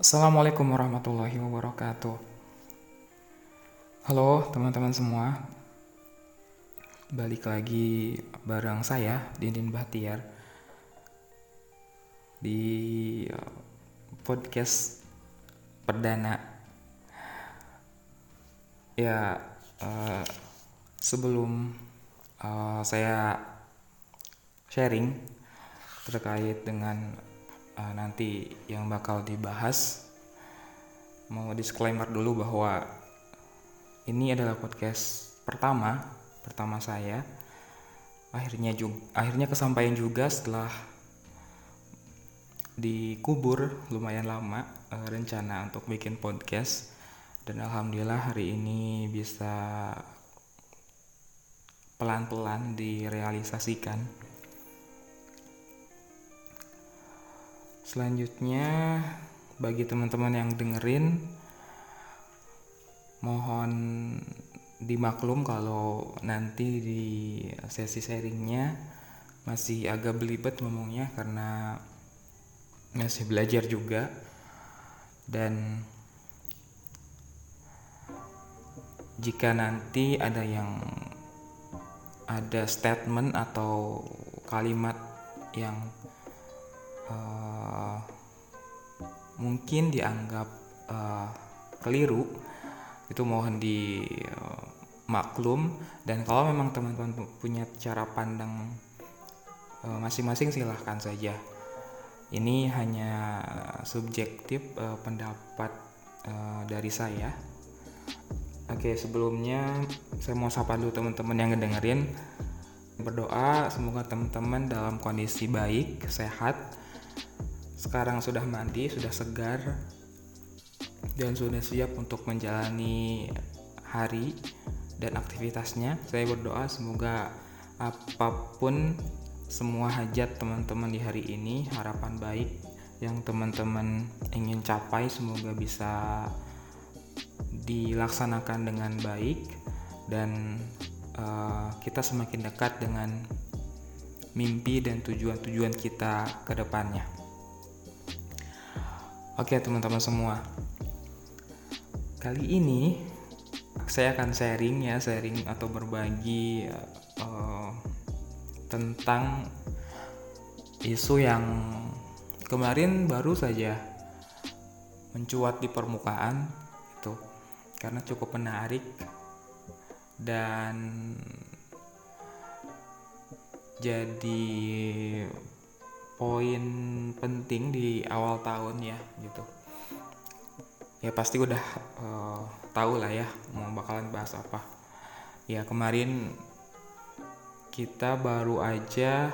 Assalamualaikum warahmatullahi wabarakatuh. Halo teman-teman semua. Balik lagi bareng saya Dindin Bahtiar di uh, podcast perdana. Ya, uh, sebelum uh, saya sharing terkait dengan uh, nanti yang bakal dibahas mau disclaimer dulu bahwa ini adalah podcast pertama pertama saya. Akhirnya juga akhirnya kesampaian juga setelah dikubur lumayan lama uh, rencana untuk bikin podcast. Dan alhamdulillah hari ini bisa pelan-pelan direalisasikan Selanjutnya bagi teman-teman yang dengerin mohon dimaklum kalau nanti di sesi sharingnya masih agak belibet ngomongnya karena masih belajar juga. Dan jika nanti ada yang ada statement atau kalimat yang uh, mungkin dianggap uh, keliru itu mohon di uh, maklum. Dan kalau memang teman-teman punya cara pandang masing-masing uh, silahkan saja. Ini hanya subjektif uh, pendapat uh, dari saya. Oke sebelumnya saya mau sapa dulu teman-teman yang ngedengerin. Berdoa semoga teman-teman dalam kondisi baik sehat sekarang sudah mandi, sudah segar, dan sudah siap untuk menjalani hari dan aktivitasnya. Saya berdoa semoga apa pun semua hajat teman-teman di hari ini, harapan baik yang teman-teman ingin capai semoga bisa dilaksanakan dengan baik dan uh, kita semakin dekat dengan mimpi dan tujuan-tujuan kita ke depannya. Oke teman-teman semua. Kali ini saya akan sharing ya sharing atau berbagi uh, tentang isu yang kemarin baru saja mencuat di permukaan itu karena cukup menarik dan jadi poin penting di awal tahun ya gitu. Ya pasti udah uh, tahu lah ya mau bakalan bahas apa. Ya kemarin kita baru aja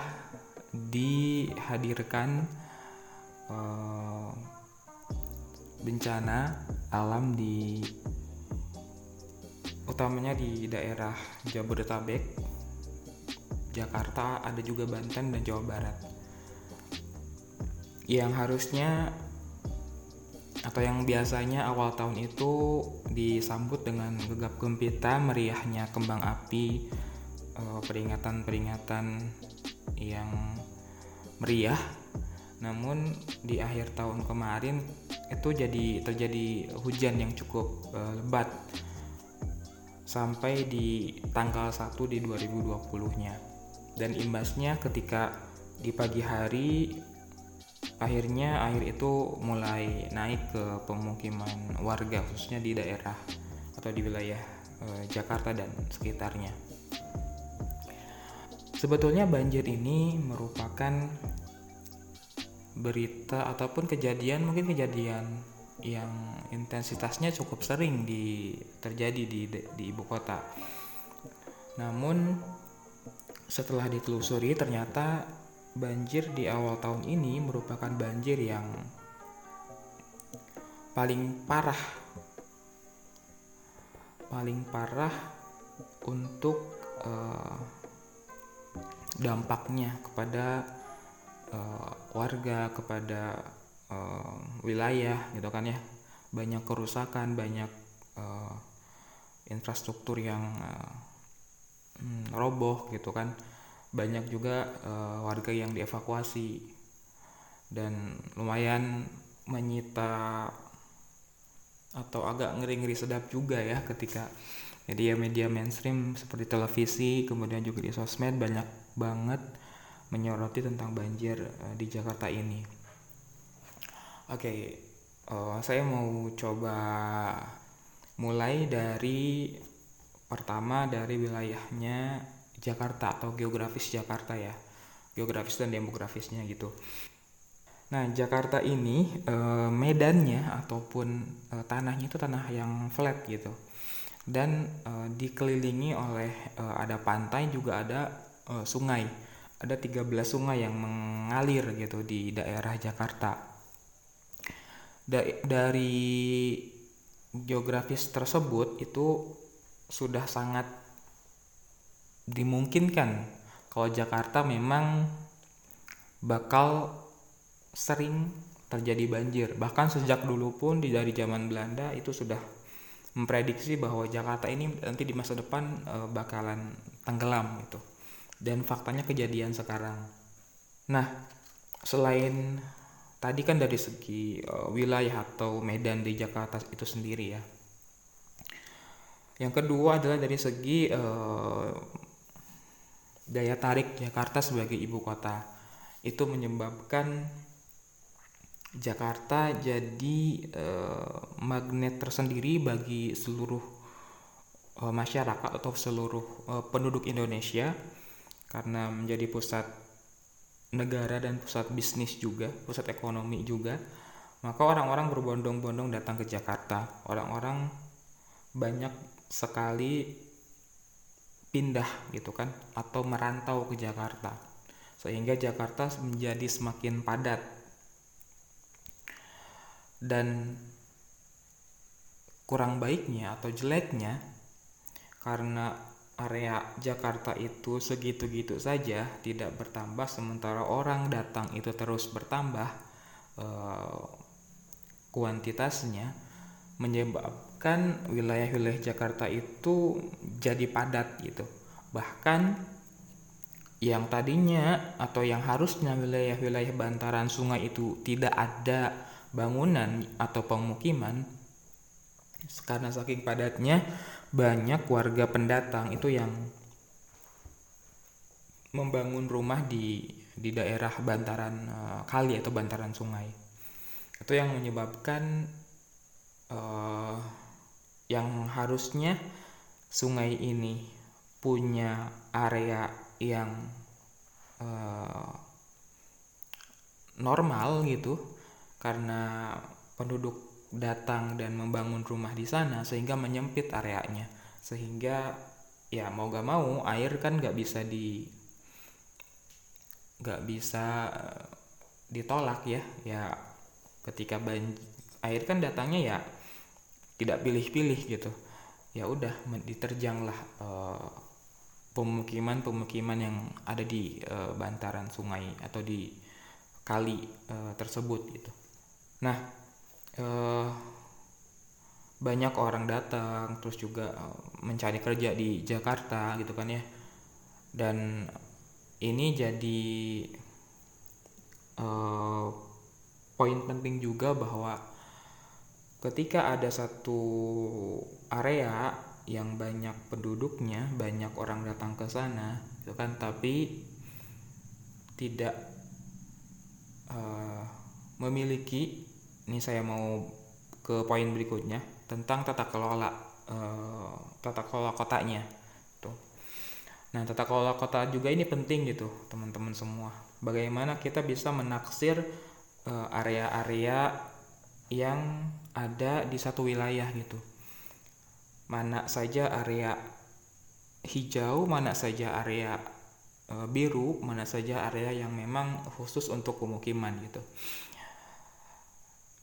dihadirkan uh, bencana alam di utamanya di daerah Jabodetabek Jakarta ada juga Banten dan Jawa Barat yang harusnya atau yang biasanya awal tahun itu disambut dengan gegap gempita meriahnya kembang api eh, peringatan-peringatan yang meriah. Namun di akhir tahun kemarin itu jadi terjadi hujan yang cukup uh, lebat sampai di tanggal 1 di 2020 nya dan imbasnya ketika di pagi hari akhirnya air itu mulai naik ke pemukiman warga khususnya di daerah atau di wilayah e, Jakarta dan sekitarnya. Sebetulnya banjir ini merupakan berita ataupun kejadian mungkin kejadian yang intensitasnya cukup sering di terjadi di di ibu kota. Namun setelah ditelusuri ternyata banjir di awal tahun ini merupakan banjir yang paling parah. Paling parah untuk uh, dampaknya kepada uh, warga kepada uh, wilayah gitu kan ya. Banyak kerusakan banyak uh, infrastruktur yang uh, roboh gitu kan banyak juga uh, warga yang dievakuasi dan lumayan menyita atau agak ngeri-ngeri sedap juga ya ketika media-media mainstream seperti televisi kemudian juga di sosmed banyak banget menyoroti tentang banjir uh, di Jakarta ini. Oke, okay, uh, saya mau coba mulai dari pertama dari wilayahnya Jakarta atau geografis Jakarta ya, geografis dan demografisnya gitu. Nah, Jakarta ini uh, medannya ataupun uh, tanahnya itu tanah yang flat gitu. Dan uh, dikelilingi oleh uh, ada pantai juga ada uh, sungai ada 13 sungai yang mengalir gitu di daerah Jakarta. Da dari geografis tersebut itu sudah sangat dimungkinkan kalau Jakarta memang bakal sering terjadi banjir. Bahkan sejak dulu pun di dari zaman Belanda itu sudah memprediksi bahwa Jakarta ini nanti di masa depan e, bakalan tenggelam gitu dan faktanya kejadian sekarang. Nah, selain tadi kan dari segi uh, wilayah atau medan di Jakarta itu sendiri ya. Yang kedua adalah dari segi uh, daya tarik Jakarta sebagai ibu kota. Itu menyebabkan Jakarta jadi uh, magnet tersendiri bagi seluruh uh, masyarakat atau seluruh uh, penduduk Indonesia karena menjadi pusat negara dan pusat bisnis juga, pusat ekonomi juga, maka orang-orang berbondong-bondong datang ke Jakarta. Orang-orang banyak sekali pindah gitu kan atau merantau ke Jakarta. Sehingga Jakarta menjadi semakin padat. Dan kurang baiknya atau jeleknya karena area Jakarta itu segitu-gitu saja tidak bertambah sementara orang datang itu terus bertambah eh, kuantitasnya wilayah-wilayah Jakarta itu jadi padat gitu. Bahkan yang tadinya atau yang harusnya wilayah-wilayah bantaran sungai itu tidak ada bangunan atau pemukiman karena saking padatnya banyak warga pendatang itu yang membangun rumah di di daerah bantaran uh, kali atau bantaran sungai. Itu yang menyebabkan uh, yang harusnya sungai ini punya area yang uh, normal gitu karena penduduk datang dan membangun rumah di sana sehingga menyempit areanya. Sehingga ya mau gak mau air kan gak bisa di gak bisa eh, ditolak ya. Ya ketika banjir air kan datangnya ya tidak pilih-pilih gitu. Ya udah diterjanglah uh, pemukiman-pemukiman yang ada di uh, bantaran sungai atau di kali uh, tersebut gitu. Nah banyak orang datang terus juga mencari kerja di Jakarta gitu kan ya. Dan ini jadi poin penting juga bahwa ketika ada satu area yang banyak penduduknya banyak orang datang ke sana gitu kan tapi tidak uh, memiliki ini saya mau ke poin berikutnya tentang tata kelola uh, tata kelola kotanya tuh. Nah tata kelola kota juga ini penting gitu teman-teman semua. Bagaimana kita bisa menaksir uh, area-area yang ada di satu wilayah gitu. Mana saja area hijau mana saja area uh, biru mana saja area yang memang khusus untuk pemukiman gitu.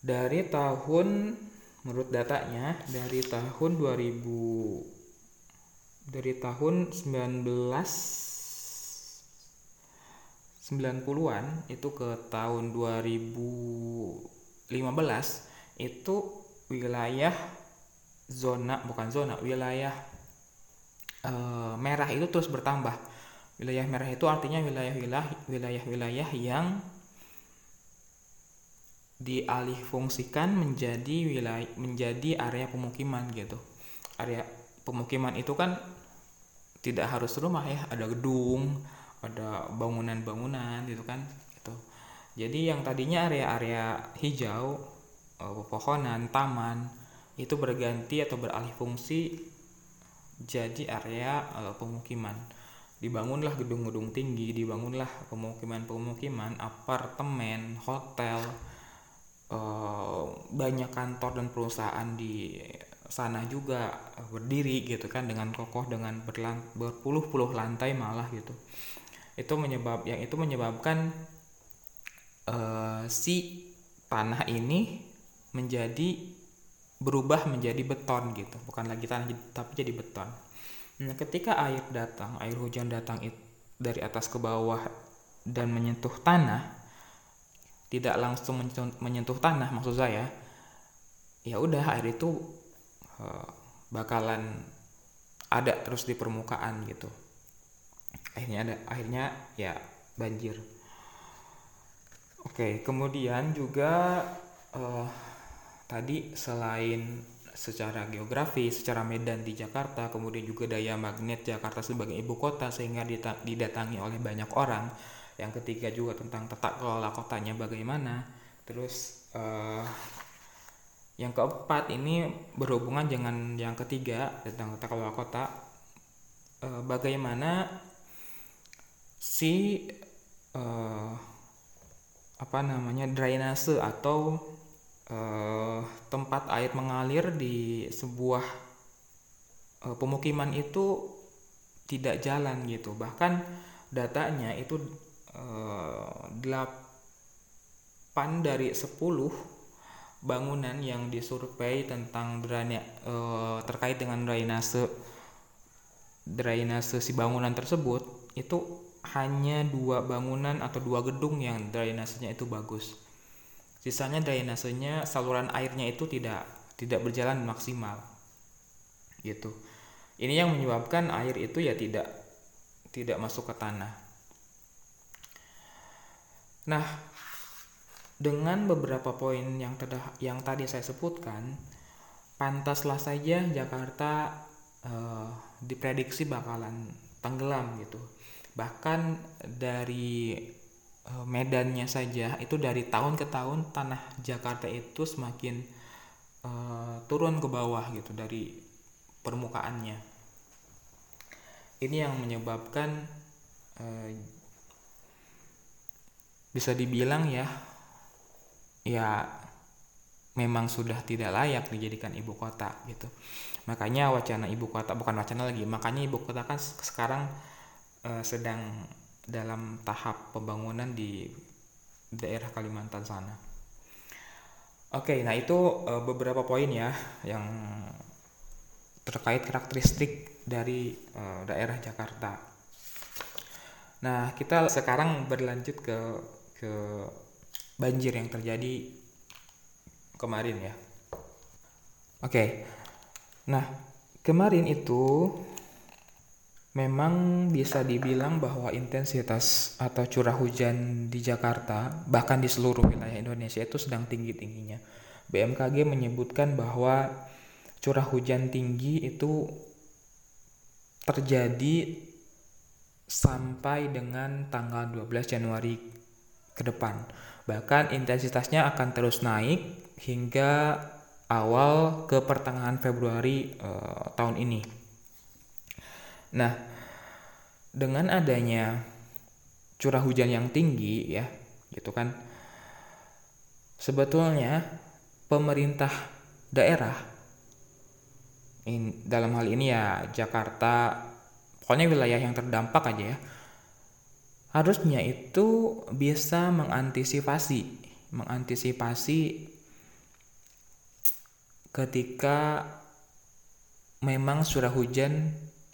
Dari tahun menurut datanya dari tahun 2000 dari tahun 19 90-an itu ke tahun 2015 itu wilayah zona bukan zona wilayah e, merah itu terus bertambah. Wilayah merah itu artinya wilayah-wilayah wilayah-wilayah yang dialih fungsikan menjadi wilayah menjadi area pemukiman gitu. Area pemukiman itu kan tidak harus rumah ya ada gedung ada bangunan-bangunan gitu kan itu jadi yang tadinya area-area hijau pepohonan taman itu berganti atau beralih fungsi jadi area uh, pemukiman. Dibangunlah gedung-gedung tinggi dibangunlah pemukiman-pemukiman apartemen hotel uh, banyak kantor dan perusahaan di sana juga berdiri gitu kan dengan kokoh dengan berpuluh-puluh lantai malah gitu. Itu menyebab yang itu menyebabkan uh, si tanah ini menjadi berubah menjadi beton gitu. Bukan lagi tanah tapi jadi beton. Nah ketika air datang air hujan datang dari atas ke bawah dan menyentuh tanah tidak langsung menyentuh tanah maksud saya ya udah air itu Eh, bakalan ada terus di permukaan gitu. Akhirnya ada akhirnya ya banjir. Oke kemudian juga uh, tadi selain secara geografi, secara medan di Jakarta, kemudian juga daya magnet Jakarta sebagai ibu kota sehingga didatangi oleh banyak orang. Yang ketiga juga tentang tata kelola kotanya bagaimana. Terus uh, yang keempat ini berhubungan dengan yang ketiga tentang tata kelola kota e, bagaimana si e, apa namanya drainase atau e, tempat air mengalir di sebuah e, pemukiman itu tidak jalan gitu bahkan datanya itu e, 8 dari 10 bangunan yang disurvei tentang drainase e, terkait dengan drainase drainase si bangunan tersebut itu hanya dua bangunan atau dua gedung yang drainasenya itu bagus. Sisanya drainasenya saluran airnya itu tidak tidak berjalan maksimal. Gitu. Ini yang menyebabkan air itu ya tidak tidak masuk ke tanah. Nah, dengan beberapa poin yang tedah, yang tadi saya sebutkan, pantaslah saja Jakarta uh, diprediksi bakalan tenggelam gitu. Bahkan dari medannya saja itu dari tahun ke tahun tanah Jakarta itu semakin uh, turun ke bawah gitu dari permukaannya. Ini yang menyebabkan uh, bisa dibilang ya ya memang sudah tidak layak dijadikan ibu kota gitu makanya wacana ibu kota bukan wacana lagi makanya ibu kota kan sekarang uh, sedang dalam tahap pembangunan di daerah Kalimantan sana oke nah itu uh, beberapa poin ya yang terkait karakteristik dari uh, daerah Jakarta nah kita sekarang berlanjut ke ke banjir yang terjadi kemarin ya. Oke. Nah, kemarin itu memang bisa dibilang bahwa intensitas atau curah hujan di Jakarta bahkan di seluruh wilayah Indonesia itu sedang tinggi-tingginya. BMKG menyebutkan bahwa curah hujan tinggi itu terjadi sampai dengan tanggal 12 Januari ke depan. Bahkan intensitasnya akan terus naik hingga awal ke pertengahan Februari e, tahun ini. Nah, dengan adanya curah hujan yang tinggi ya, gitu kan. Sebetulnya pemerintah daerah in, dalam hal ini ya Jakarta, pokoknya wilayah yang terdampak aja ya harusnya itu bisa mengantisipasi mengantisipasi ketika memang curah hujan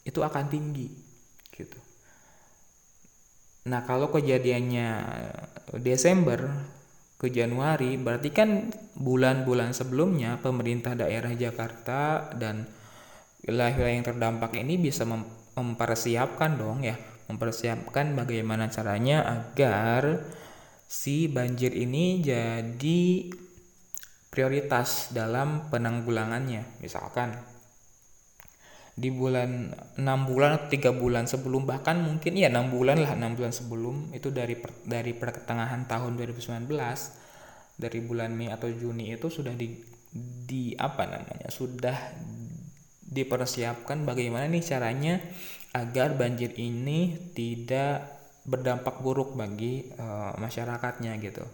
itu akan tinggi gitu. Nah, kalau kejadiannya Desember ke Januari berarti kan bulan-bulan sebelumnya pemerintah daerah Jakarta dan wilayah-wilayah yang terdampak ini bisa mempersiapkan dong ya mempersiapkan bagaimana caranya agar si banjir ini jadi prioritas dalam penanggulangannya. Misalkan di bulan 6 bulan atau 3 bulan sebelum bahkan mungkin ya 6 bulan lah 6 bulan sebelum itu dari per, dari pertengahan tahun 2019 dari bulan Mei atau Juni itu sudah di di apa namanya sudah dipersiapkan bagaimana nih caranya agar banjir ini tidak berdampak buruk bagi uh, masyarakatnya gitu.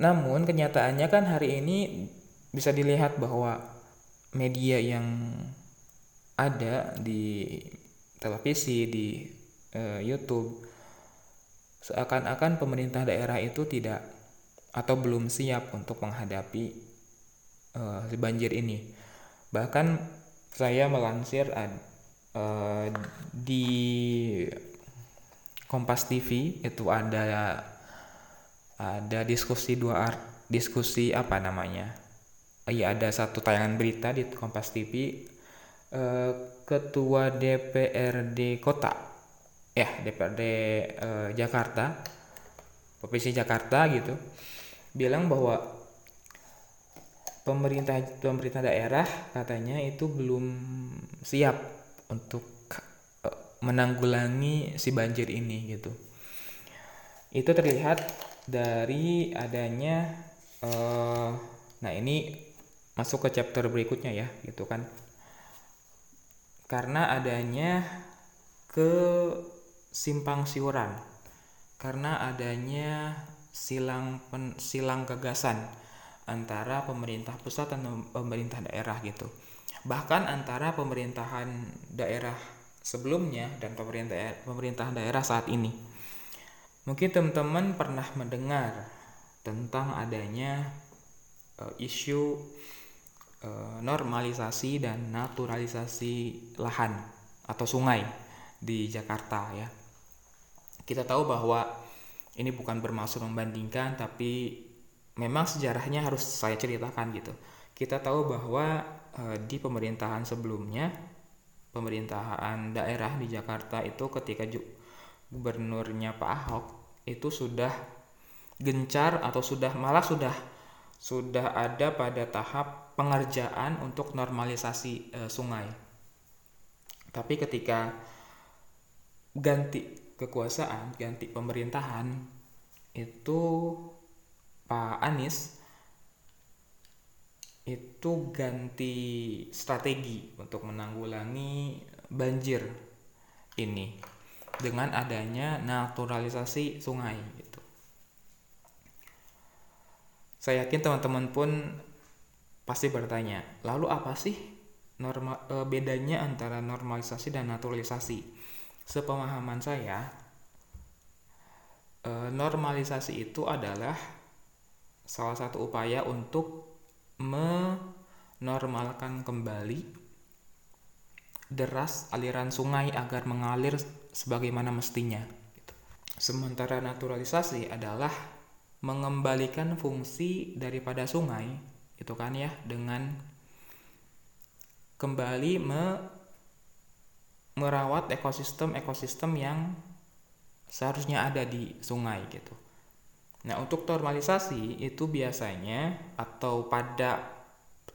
Namun kenyataannya kan hari ini bisa dilihat bahwa media yang ada di televisi, di uh, YouTube seakan-akan pemerintah daerah itu tidak atau belum siap untuk menghadapi uh, banjir ini. Bahkan saya melansir uh, di Kompas TV itu ada ada diskusi dua art diskusi apa namanya iya ada satu tayangan berita di Kompas TV eh, ketua DPRD kota. Ya DPRD eh, Jakarta. Provinsi Jakarta gitu. Bilang bahwa pemerintah pemerintah daerah katanya itu belum siap untuk eh, menanggulangi si banjir ini gitu. Itu terlihat dari adanya uh, nah ini masuk ke chapter berikutnya ya gitu kan karena adanya ke simpang siuran. Karena adanya silang pen, silang gagasan antara pemerintah pusat dan pemerintah daerah gitu. Bahkan antara pemerintahan daerah sebelumnya dan pemerintah pemerintah daerah saat ini. Mungkin teman-teman pernah mendengar tentang adanya uh, isu normalisasi dan naturalisasi lahan atau sungai di Jakarta ya. Kita tahu bahwa ini bukan bermaksud membandingkan tapi memang sejarahnya harus saya ceritakan gitu. Kita tahu bahwa uh, di pemerintahan sebelumnya pemerintahan daerah di Jakarta itu ketika gubernurnya Pak Ahok itu sudah gencar atau sudah malah sudah sudah ada pada tahap pengerjaan untuk normalisasi e, sungai. Tapi ketika ganti kekuasaan, ganti pemerintahan itu Pak Anies itu ganti strategi untuk menanggulangi banjir ini dengan adanya naturalisasi sungai gitu. Saya yakin teman-teman pun pasti bertanya, lalu apa sih norma, e, bedanya antara normalisasi dan naturalisasi? Sepemahaman saya, e, normalisasi itu adalah salah satu upaya untuk menormalkan kembali deras aliran sungai agar mengalir sebagaimana mestinya. Gitu. Sementara naturalisasi adalah mengembalikan fungsi daripada sungai, itu kan ya, dengan kembali me merawat ekosistem-ekosistem yang seharusnya ada di sungai gitu. Nah, untuk normalisasi itu biasanya atau pada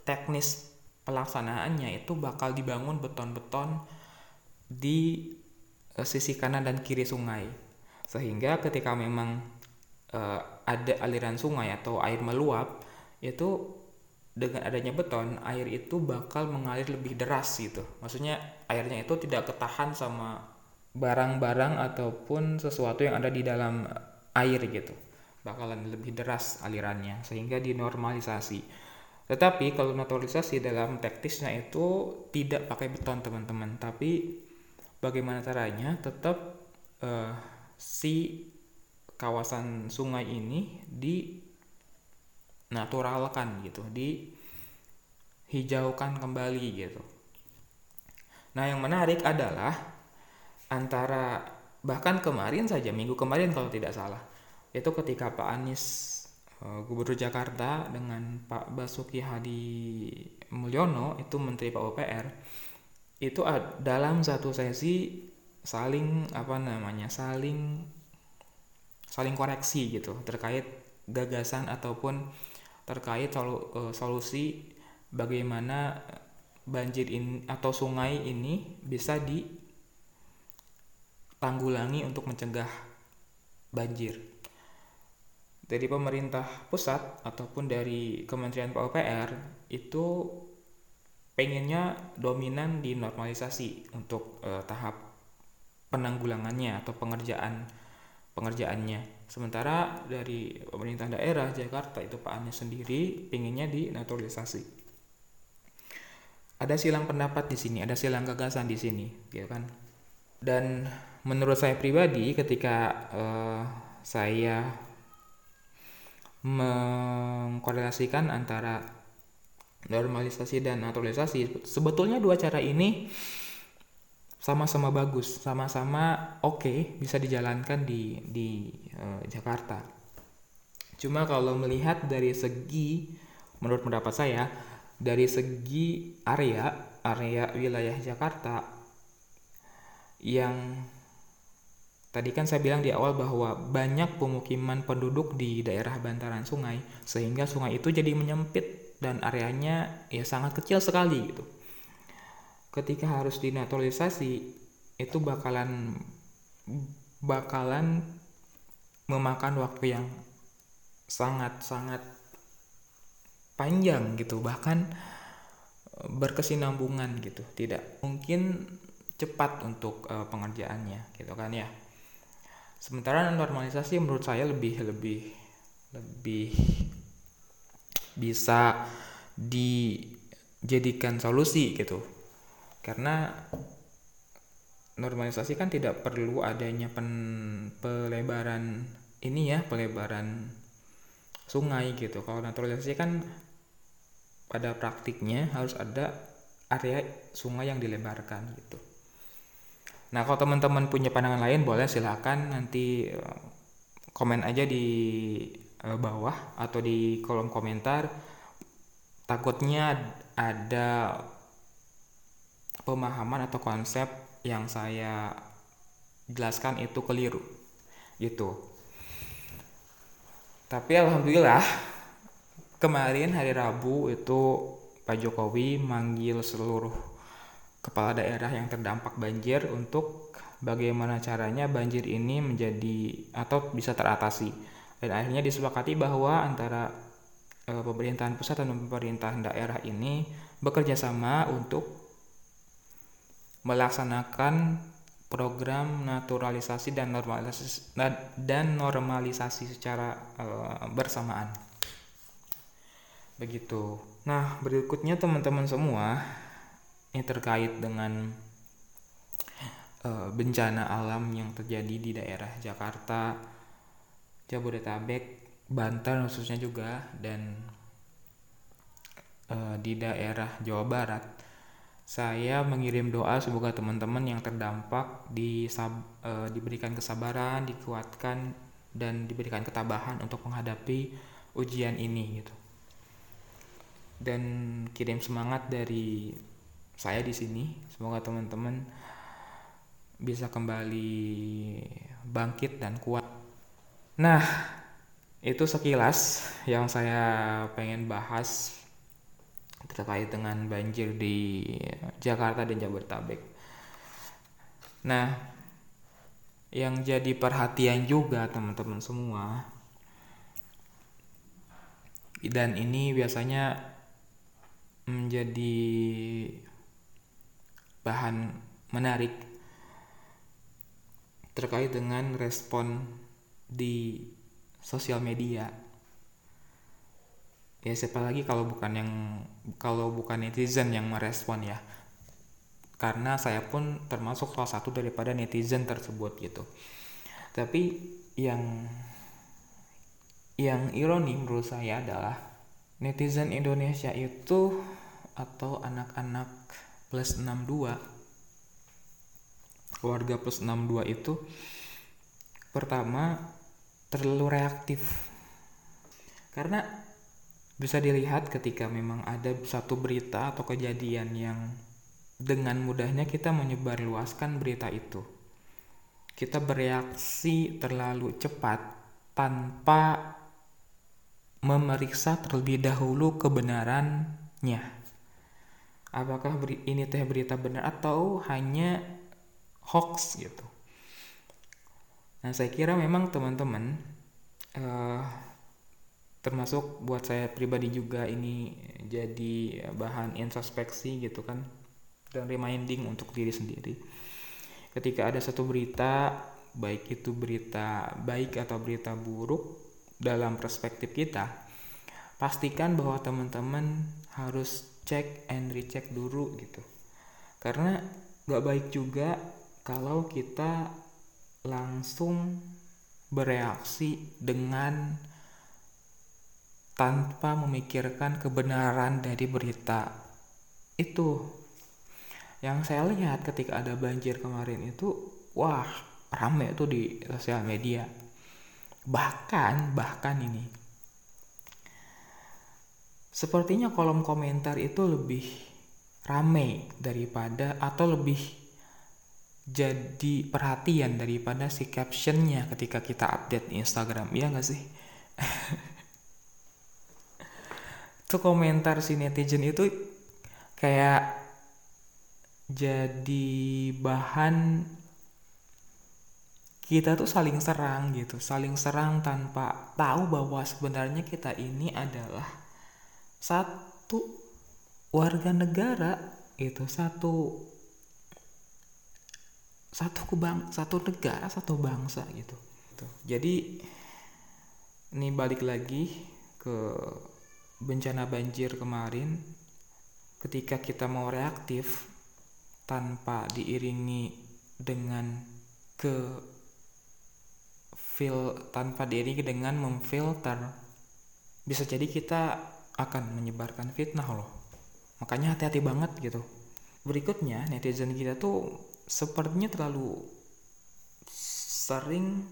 teknis pelaksanaannya itu bakal dibangun beton-beton di uh, sisi kanan dan kiri sungai sehingga ketika memang uh, ada aliran sungai atau air meluap itu dengan adanya beton air itu bakal mengalir lebih deras gitu. Maksudnya airnya itu tidak ketahan sama barang-barang ataupun sesuatu yang ada di dalam air gitu. Bakalan lebih deras alirannya sehingga dinormalisasi. Tetapi kalau naturalisasi dalam teknisnya itu tidak pakai beton teman-teman, tapi bagaimana caranya? Tetap uh, si kawasan sungai ini di naturalkan gitu, di hijaukan kembali gitu. Nah, yang menarik adalah antara bahkan kemarin saja minggu kemarin kalau tidak salah itu ketika Pak Anies Eh, Gubernur Jakarta dengan Pak Basuki Hadi Mulyono itu Menteri PUPR itu dalam satu sesi saling apa namanya saling saling koreksi gitu terkait gagasan ataupun terkait solu, uh, solusi bagaimana banjir ini atau sungai ini bisa ditanggulangi untuk mencegah banjir. Dari pemerintah pusat ataupun dari Kementerian PUPR itu pengennya dominan di normalisasi untuk uh, tahap penanggulangannya atau pengerjaan pengerjaannya. Sementara dari pemerintah daerah Jakarta itu Pak Anies sendiri pengennya di naturalisasi ada silang pendapat di sini, ada silang gagasan di sini, gitu kan. Dan menurut saya pribadi, ketika uh, saya mengkorelasikan antara normalisasi dan naturalisasi, sebetulnya dua cara ini sama-sama bagus, sama-sama oke okay, bisa dijalankan di di uh, Jakarta. Cuma kalau melihat dari segi menurut pendapat saya dari segi area area wilayah Jakarta yang tadi kan saya bilang di awal bahwa banyak pemukiman penduduk di daerah bantaran sungai sehingga sungai itu jadi menyempit dan areanya ya sangat kecil sekali gitu. Ketika harus dinaturalisasi itu bakalan bakalan memakan waktu yang sangat-sangat panjang gitu bahkan e, berkesinambungan gitu. Tidak mungkin cepat untuk uh, pengerjaannya gitu kan ya. Sementara normalisasi menurut saya lebih lebih lebih bisa dijadikan solusi gitu karena normalisasi kan tidak perlu adanya pen, pelebaran ini ya pelebaran sungai gitu kalau naturalisasi kan pada praktiknya harus ada area sungai yang dilebarkan gitu. Nah kalau teman-teman punya pandangan lain boleh silahkan nanti eh, komen aja di eh, bawah atau di kolom komentar. Takutnya ada pemahaman atau konsep yang saya jelaskan itu keliru gitu. Tapi alhamdulillah kemarin hari Rabu itu Pak Jokowi manggil seluruh kepala daerah yang terdampak banjir untuk bagaimana caranya banjir ini menjadi atau bisa teratasi. Dan akhirnya disepakati bahwa antara e, pemerintahan pusat dan pemerintahan daerah ini bekerja sama untuk melaksanakan program naturalisasi dan normalisasi dan normalisasi secara e, bersamaan. Begitu. Nah berikutnya teman-teman semua ini terkait dengan uh, bencana alam yang terjadi di daerah Jakarta Jabodetabek Banten khususnya juga dan uh, di daerah Jawa Barat saya mengirim doa semoga teman-teman yang terdampak disab, uh, diberikan kesabaran, dikuatkan dan diberikan ketabahan untuk menghadapi ujian ini gitu dan kirim semangat dari saya di sini. Semoga teman-teman bisa kembali bangkit dan kuat. Nah, itu sekilas yang saya pengen bahas terkait dengan banjir di Jakarta dan Jabodetabek. Nah, yang jadi perhatian juga teman-teman semua dan ini biasanya menjadi bahan menarik terkait dengan respon di sosial media ya siapa lagi kalau bukan yang kalau bukan netizen yang merespon ya. Karena saya pun termasuk salah satu daripada netizen tersebut gitu. Tapi yang yang ironi menurut saya adalah netizen Indonesia itu atau anak-anak plus 62 keluarga plus 62 itu pertama terlalu reaktif. Karena bisa dilihat ketika memang ada satu berita atau kejadian yang dengan mudahnya kita menyebarluaskan berita itu kita bereaksi terlalu cepat tanpa memeriksa terlebih dahulu kebenarannya. Apakah ini teh berita benar atau hanya hoax gitu. Nah, saya kira memang teman-teman uh, termasuk buat saya pribadi juga ini jadi bahan introspeksi gitu kan dan reminding untuk diri sendiri. Ketika ada satu berita, baik itu berita baik atau berita buruk dalam perspektif kita, pastikan bahwa teman-teman harus cek and recheck dulu gitu. Karena gak baik juga kalau kita langsung bereaksi dengan tanpa memikirkan kebenaran dari berita itu. Yang saya lihat ketika ada banjir kemarin itu, wah rame tuh di sosial media. Bahkan, bahkan ini. Sepertinya kolom komentar itu lebih rame daripada atau lebih jadi perhatian daripada si captionnya ketika kita update Instagram iya gak sih itu komentar si netizen itu kayak jadi bahan kita tuh saling serang gitu. Saling serang tanpa tahu bahwa sebenarnya kita ini adalah satu warga negara itu satu satu kebang satu negara satu bangsa gitu gitu. Jadi ini balik lagi ke bencana banjir kemarin ketika kita mau reaktif tanpa diiringi dengan ke fil tanpa diiringi dengan memfilter bisa jadi kita akan menyebarkan fitnah loh. Makanya hati-hati banget gitu. Berikutnya netizen kita tuh sepertinya terlalu sering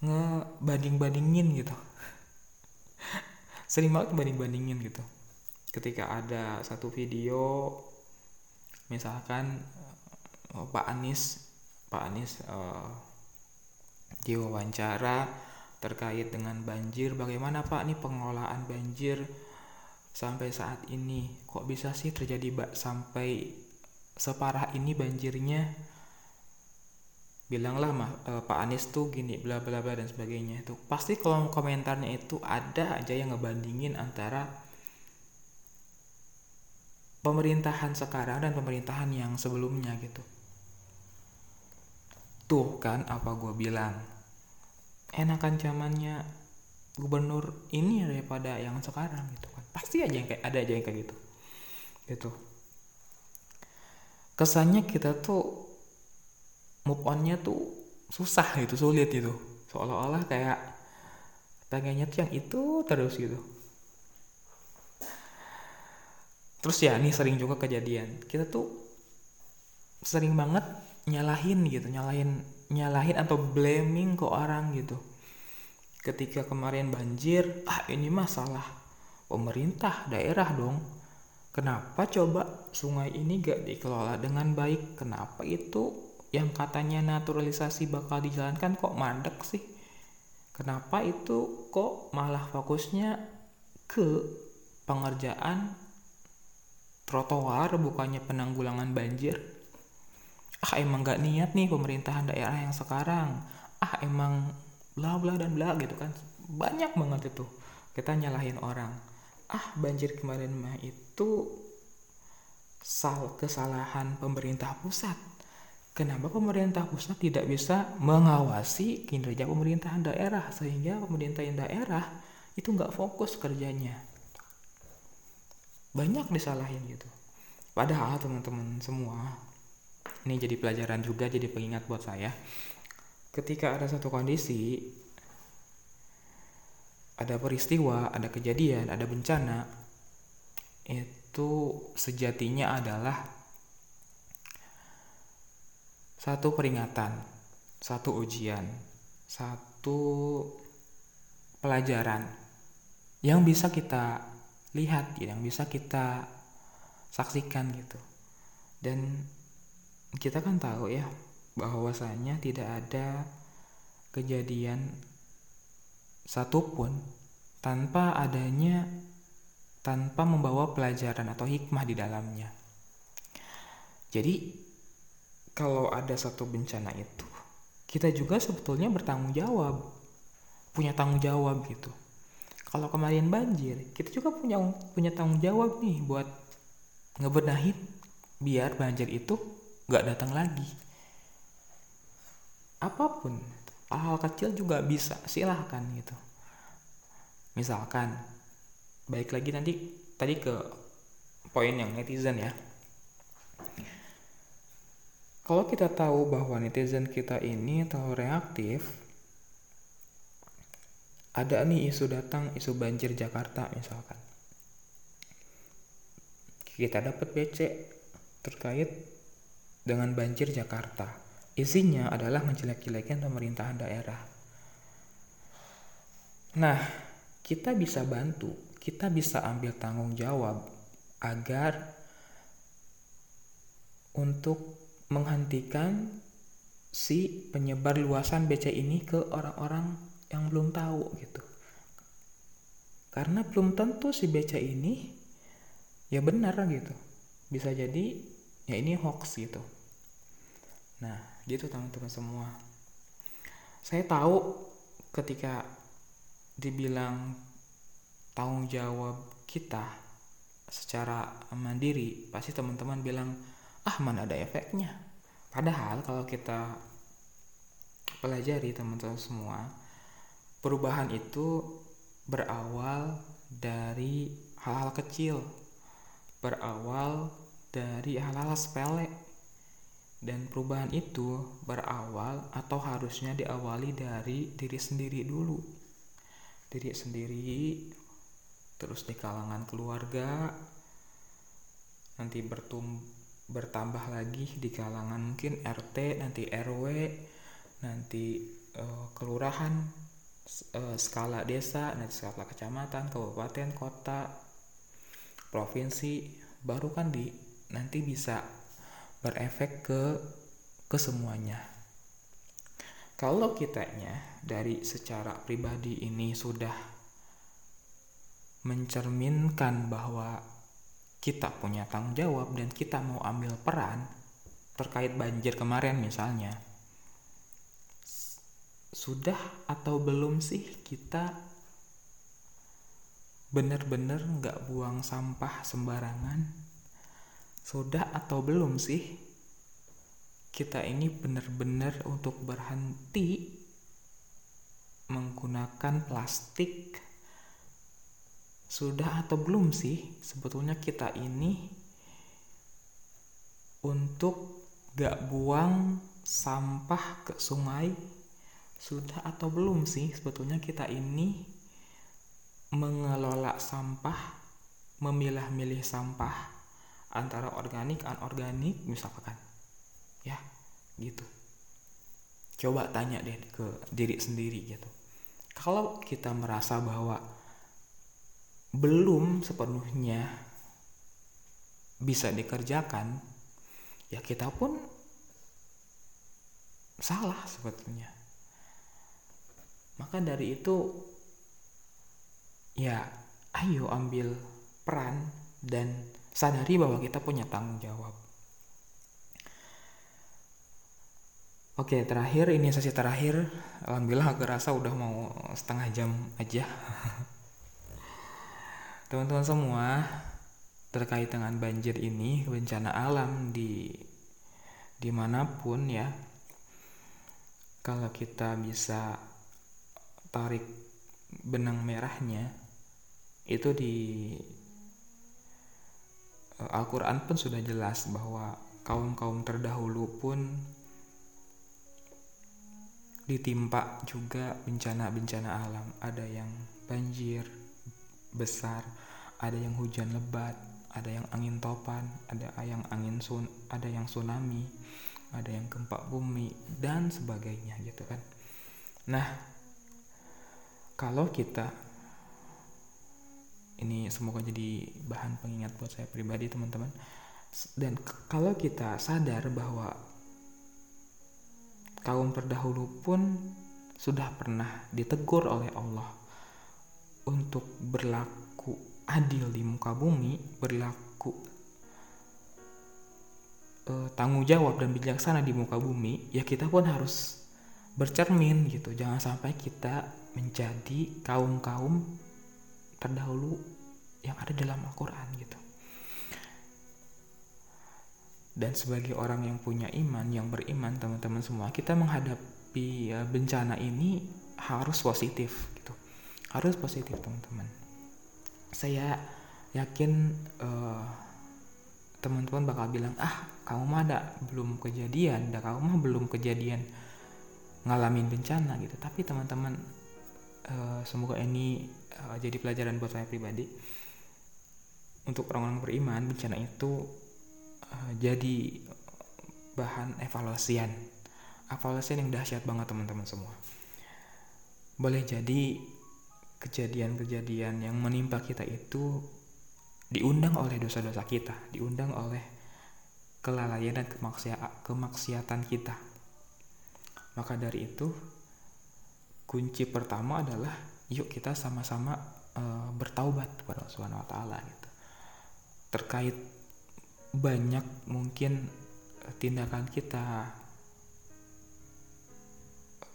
ngebanding-bandingin gitu sering banget banding-bandingin gitu. Ketika ada satu video misalkan uh, Pak Anies Pak Anies uh, diwawancara terkait dengan banjir bagaimana Pak nih pengelolaan banjir sampai saat ini? Kok bisa sih terjadi sampai separah ini banjirnya bilanglah e, Pak Anies tuh gini bla bla bla dan sebagainya. Itu pasti kolom komentarnya itu ada aja yang ngebandingin antara pemerintahan sekarang dan pemerintahan yang sebelumnya gitu. Tuh kan apa gue bilang enakan zamannya gubernur ini daripada yang sekarang gitu kan. Pasti aja yang kayak ada aja yang kayak gitu gitu. Kesannya kita tuh move onnya tuh susah gitu sulit gitu. Seolah-olah kayak pengennya tuh yang itu terus gitu. Terus ya ini sering juga kejadian. Kita tuh sering banget nyalahin gitu nyalahin nyalahin atau blaming ke orang gitu. Ketika kemarin banjir ah ini masalah pemerintah daerah dong. Kenapa coba sungai ini gak dikelola dengan baik? Kenapa itu yang katanya naturalisasi bakal dijalankan kok mandek sih? Kenapa itu kok malah fokusnya ke pengerjaan trotoar bukannya penanggulangan banjir? Ah emang gak niat nih pemerintahan daerah yang sekarang. Ah emang bla bla dan bla gitu kan. Banyak banget itu. Kita nyalahin orang. Ah banjir kemarin mah itu sal kesalahan pemerintah pusat. Kenapa pemerintah pusat tidak bisa mengawasi kinerja pemerintahan daerah sehingga pemerintahan daerah itu nggak fokus kerjanya. Banyak disalahin gitu. Padahal teman-teman semua ini jadi pelajaran juga jadi pengingat buat saya. Ketika ada satu kondisi ada peristiwa, ada kejadian, ada bencana, itu sejatinya adalah satu peringatan, satu ujian, satu pelajaran yang bisa kita lihat, yang bisa kita saksikan gitu. Dan kita kan tahu ya bahwasanya tidak ada kejadian satupun tanpa adanya tanpa membawa pelajaran atau hikmah di dalamnya. Jadi kalau ada satu bencana itu, kita juga sebetulnya bertanggung jawab, punya tanggung jawab gitu. Kalau kemarin banjir, kita juga punya punya tanggung jawab nih buat ngebenahin biar banjir itu nggak datang lagi. Apa pun, hal-hal kecil juga bisa, silahkan gitu. Misalkan, baik lagi nanti tadi ke poin yang netizen ya. Kalau kita tahu bahwa netizen kita ini terlalu reaktif, ada nih isu datang, isu banjir Jakarta misalkan. Kita dapat BC terkait dengan banjir Jakarta. Isinya adalah menjelek-jelekan pemerintahan daerah. Nah, kita bisa bantu, kita bisa ambil tanggung jawab agar untuk menghentikan si penyebar luasan BC ini ke orang-orang yang belum tahu gitu. Karena belum tentu si BC ini ya benar gitu. Bisa jadi ya ini hoax gitu. Nah, gitu teman-teman semua. Saya tahu ketika dibilang tanggung jawab kita secara mandiri, pasti teman-teman bilang ah mana ada efeknya. Padahal kalau kita pelajari teman-teman semua perubahan itu berawal dari hal-hal kecil berawal dari hal-hal sepele. Dan perubahan itu berawal atau harusnya diawali dari diri sendiri dulu. Diri sendiri terus di kalangan keluarga nanti bertumbuh bertambah lagi di kalangan mungkin RT nanti RW nanti uh, kelurahan uh, skala desa nanti skala kecamatan kabupaten kota provinsi baru kan di nanti bisa berefek ke ke semuanya. Kalau kitanya dari secara pribadi ini sudah mencerminkan bahwa kita punya tanggung jawab dan kita mau ambil peran terkait banjir kemarin misalnya sudah atau belum sih kita benar-benar nggak buang sampah sembarangan? Sudah atau belum sih kita ini benar-benar untuk berhenti menggunakan plastik sudah atau belum sih sebetulnya kita ini untuk gak buang sampah ke sungai? Sudah atau belum sih sebetulnya kita ini mengelola sampah memilah-milih sampah antara organik anorganik misalkan? Ya gitu. Coba tanya deh ke diri sendiri gitu. Kalau kita merasa bahwa belum sepenuhnya bisa dikerjakan, ya kita pun salah sebetulnya. Maka dari itu, ya, ayo ambil peran dan sadari bahwa kita punya tanggung jawab. Oke, terakhir ini sesi terakhir. Alhamdulillah agak rasa udah mau setengah jam aja. teman-teman semua terkait dengan banjir ini bencana alam di di mana pun ya kalau kita bisa tarik benang merahnya itu di eh, Al-Quran pun sudah jelas bahwa kaum-kaum terdahulu pun ditimpa juga bencana-bencana alam. Ada yang banjir besar, ada yang hujan lebat, ada yang angin topan, ada yang angin sun, ada yang tsunami, ada yang gempa bumi dan sebagainya gitu kan. Nah, kalau kita ini semoga jadi bahan pengingat buat saya pribadi teman-teman. Dan kalau kita sadar bahwa kaum terdahulu pun sudah pernah ditegur oleh Allah untuk berlaku adil di muka bumi, berlaku uh, tanggung jawab dan bijaksana di muka bumi, ya kita pun harus bercermin gitu. Jangan sampai kita menjadi kaum-kaum terdahulu yang ada dalam Al-Quran gitu. Dan sebagai orang yang punya iman, yang beriman teman-teman semua, kita menghadapi ya, bencana ini harus positif gitu. Harus positif teman-teman. Saya yakin uh, teman-teman bakal bilang ah kamu mah ada belum kejadian, dah kamu mah belum kejadian ngalamin bencana gitu. Tapi teman-teman uh, semoga ini uh, jadi pelajaran buat saya pribadi untuk orang-orang beriman bencana itu uh, jadi bahan evaluasian evaluasian yang dahsyat banget teman-teman semua boleh jadi kejadian-kejadian yang menimpa kita itu diundang oleh dosa-dosa kita diundang oleh kelalaian dan kemaksiatan kita. Maka dari itu kunci pertama adalah yuk kita sama-sama uh, bertaubat kepada Allah Subhanahu wa taala gitu. Terkait banyak mungkin tindakan kita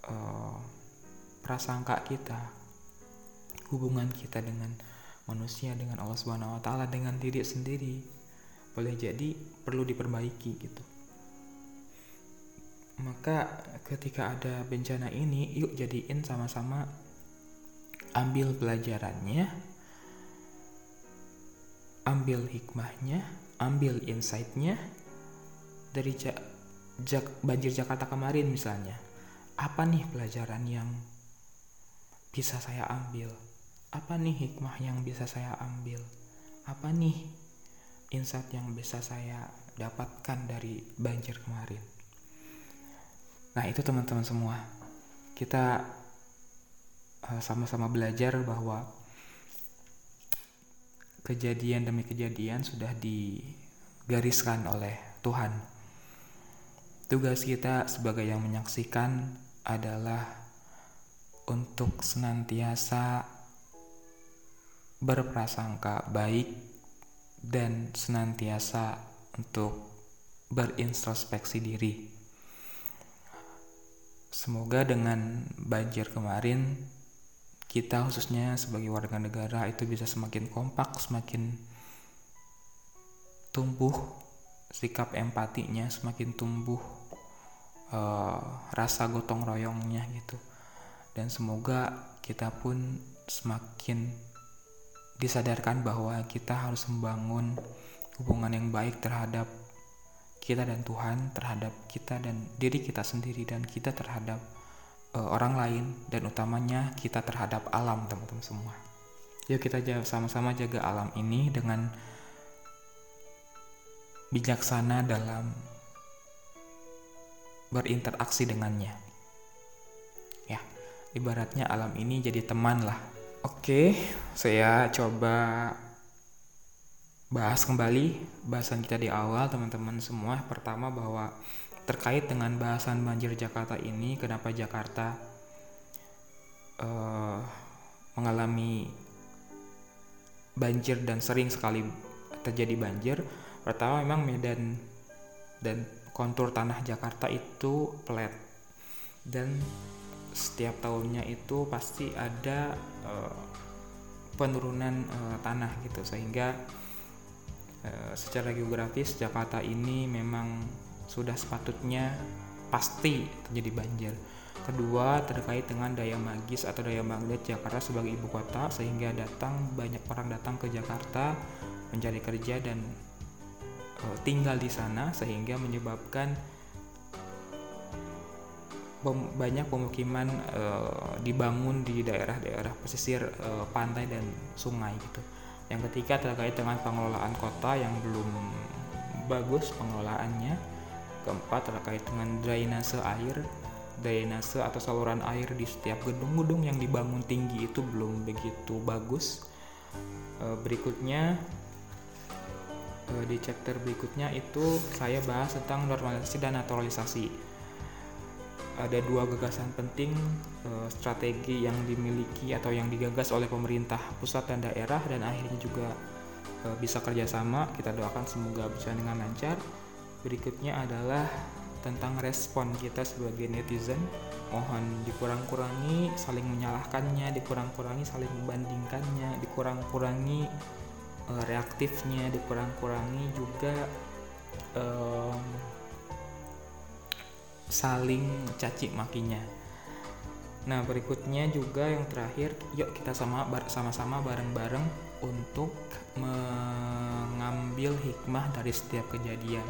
uh, prasangka kita hubungan kita dengan manusia dengan Allah Subhanahu wa taala dengan diri sendiri boleh jadi perlu diperbaiki gitu maka ketika ada bencana ini yuk jadiin sama-sama ambil pelajarannya ambil hikmahnya, ambil insightnya dari ja, jak, banjir Jakarta kemarin misalnya. Apa nih pelajaran yang bisa saya ambil? Apa nih hikmah yang bisa saya ambil? Apa nih insight yang bisa saya dapatkan dari banjir kemarin? Nah, itu teman-teman semua. Kita eh, sama-sama belajar bahwa kejadian demi kejadian sudah digariskan oleh Tuhan. Tugas kita sebagai yang menyaksikan adalah untuk senantiasa berprasangka baik dan senantiasa untuk berintrospeksi diri. Semoga dengan banjir kemarin kita khususnya sebagai warga negara itu bisa semakin kompak, semakin tumbuh sikap empatinya, semakin tumbuh uh, rasa gotong royongnya gitu. Dan semoga kita pun semakin disadarkan bahwa kita harus membangun hubungan yang baik terhadap kita dan Tuhan, terhadap kita dan diri kita sendiri dan kita terhadap uh, orang lain dan utamanya kita terhadap alam teman-teman semua. Yuk kita sama-sama jaga alam ini dengan bijaksana dalam berinteraksi dengannya. Ya, ibaratnya alam ini jadi teman lah. Oke, saya coba bahas kembali bahasan kita di awal teman-teman semua. Pertama bahwa terkait dengan bahasan banjir Jakarta ini, kenapa Jakarta uh, mengalami banjir dan sering sekali terjadi banjir. Pertama memang medan dan kontur tanah Jakarta itu flat dan setiap tahunnya itu pasti ada uh, penurunan uh, tanah gitu sehingga uh, secara geografis Jakarta ini memang sudah sepatutnya pasti terjadi banjir. Kedua, terkait dengan daya magis atau daya magnet Jakarta sebagai ibu kota sehingga datang banyak orang datang ke Jakarta mencari kerja dan e, tinggal di sana sehingga menyebabkan pem, banyak pemukiman e, dibangun di daerah-daerah pesisir e, pantai dan sungai gitu. Yang ketiga terkait dengan pengelolaan kota yang belum bagus pengelolaannya Keempat terkait dengan drainase air. Drainase atau saluran air di setiap gedung-gedung yang dibangun tinggi itu belum begitu bagus. E, berikutnya di chapter berikutnya itu saya bahas tentang normalisasi dan naturalisasi. Ada dua gagasan penting uh, strategi yang dimiliki atau yang digagas oleh pemerintah pusat dan daerah dan akhirnya juga uh, bisa kerjasama. Kita doakan semoga bisa dengan lancar. Berikutnya adalah tentang respon kita sebagai netizen. Mohon dikurang-kurangi saling menyalahkannya dikurang-kurangi saling membandingkannya dikurang-kurangi uh, reaktifnya dikurang-kurangi juga saling caci makinya. Nah berikutnya juga yang terakhir yuk kita sama sama-sama bareng-bareng untuk mengambil hikmah dari setiap kejadian.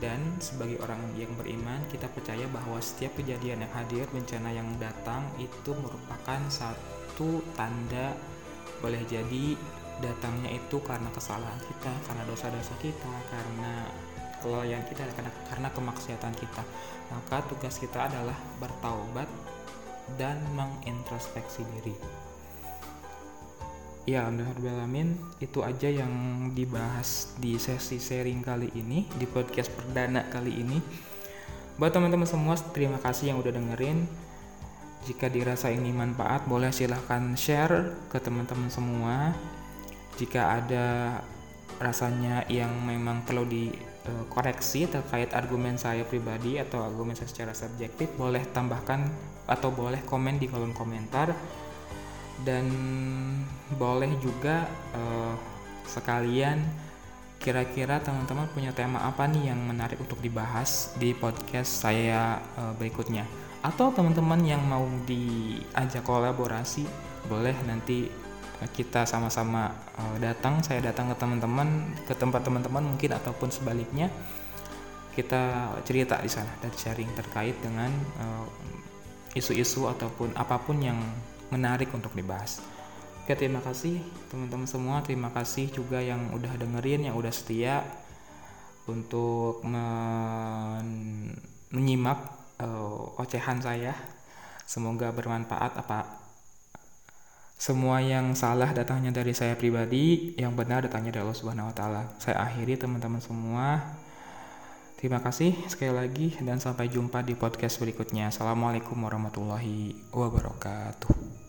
Dan sebagai orang yang beriman kita percaya bahwa setiap kejadian yang hadir bencana yang datang itu merupakan satu tanda boleh jadi datangnya itu karena kesalahan kita karena dosa-dosa kita karena kelalaian kita karena, kemaksiatan kita. Maka tugas kita adalah bertaubat dan mengintrospeksi diri. Ya alhamdulillah itu aja yang dibahas di sesi sharing kali ini di podcast perdana kali ini. Buat teman-teman semua terima kasih yang udah dengerin. Jika dirasa ini manfaat boleh silahkan share ke teman-teman semua. Jika ada rasanya yang memang perlu dikoreksi terkait argumen saya pribadi atau argumen saya secara subjektif boleh tambahkan atau boleh komen di kolom komentar. Dan boleh juga uh, sekalian kira-kira teman-teman punya tema apa nih yang menarik untuk dibahas di podcast saya uh, berikutnya. Atau teman-teman yang mau diajak kolaborasi boleh nanti kita sama-sama uh, datang saya datang ke teman-teman ke tempat teman-teman mungkin ataupun sebaliknya kita cerita di sana dan sharing terkait dengan isu-isu uh, ataupun apa pun yang menarik untuk dibahas. Oke, terima kasih teman-teman semua. Terima kasih juga yang udah dengerin, yang udah setia untuk men menyimak uh, ocehan saya. Semoga bermanfaat apa semua yang salah datangnya dari saya pribadi, yang benar datangnya dari Allah Subhanahu wa taala. Saya akhiri teman-teman semua. Terima kasih sekali lagi dan sampai jumpa di podcast berikutnya. Assalamualaikum warahmatullahi wabarakatuh.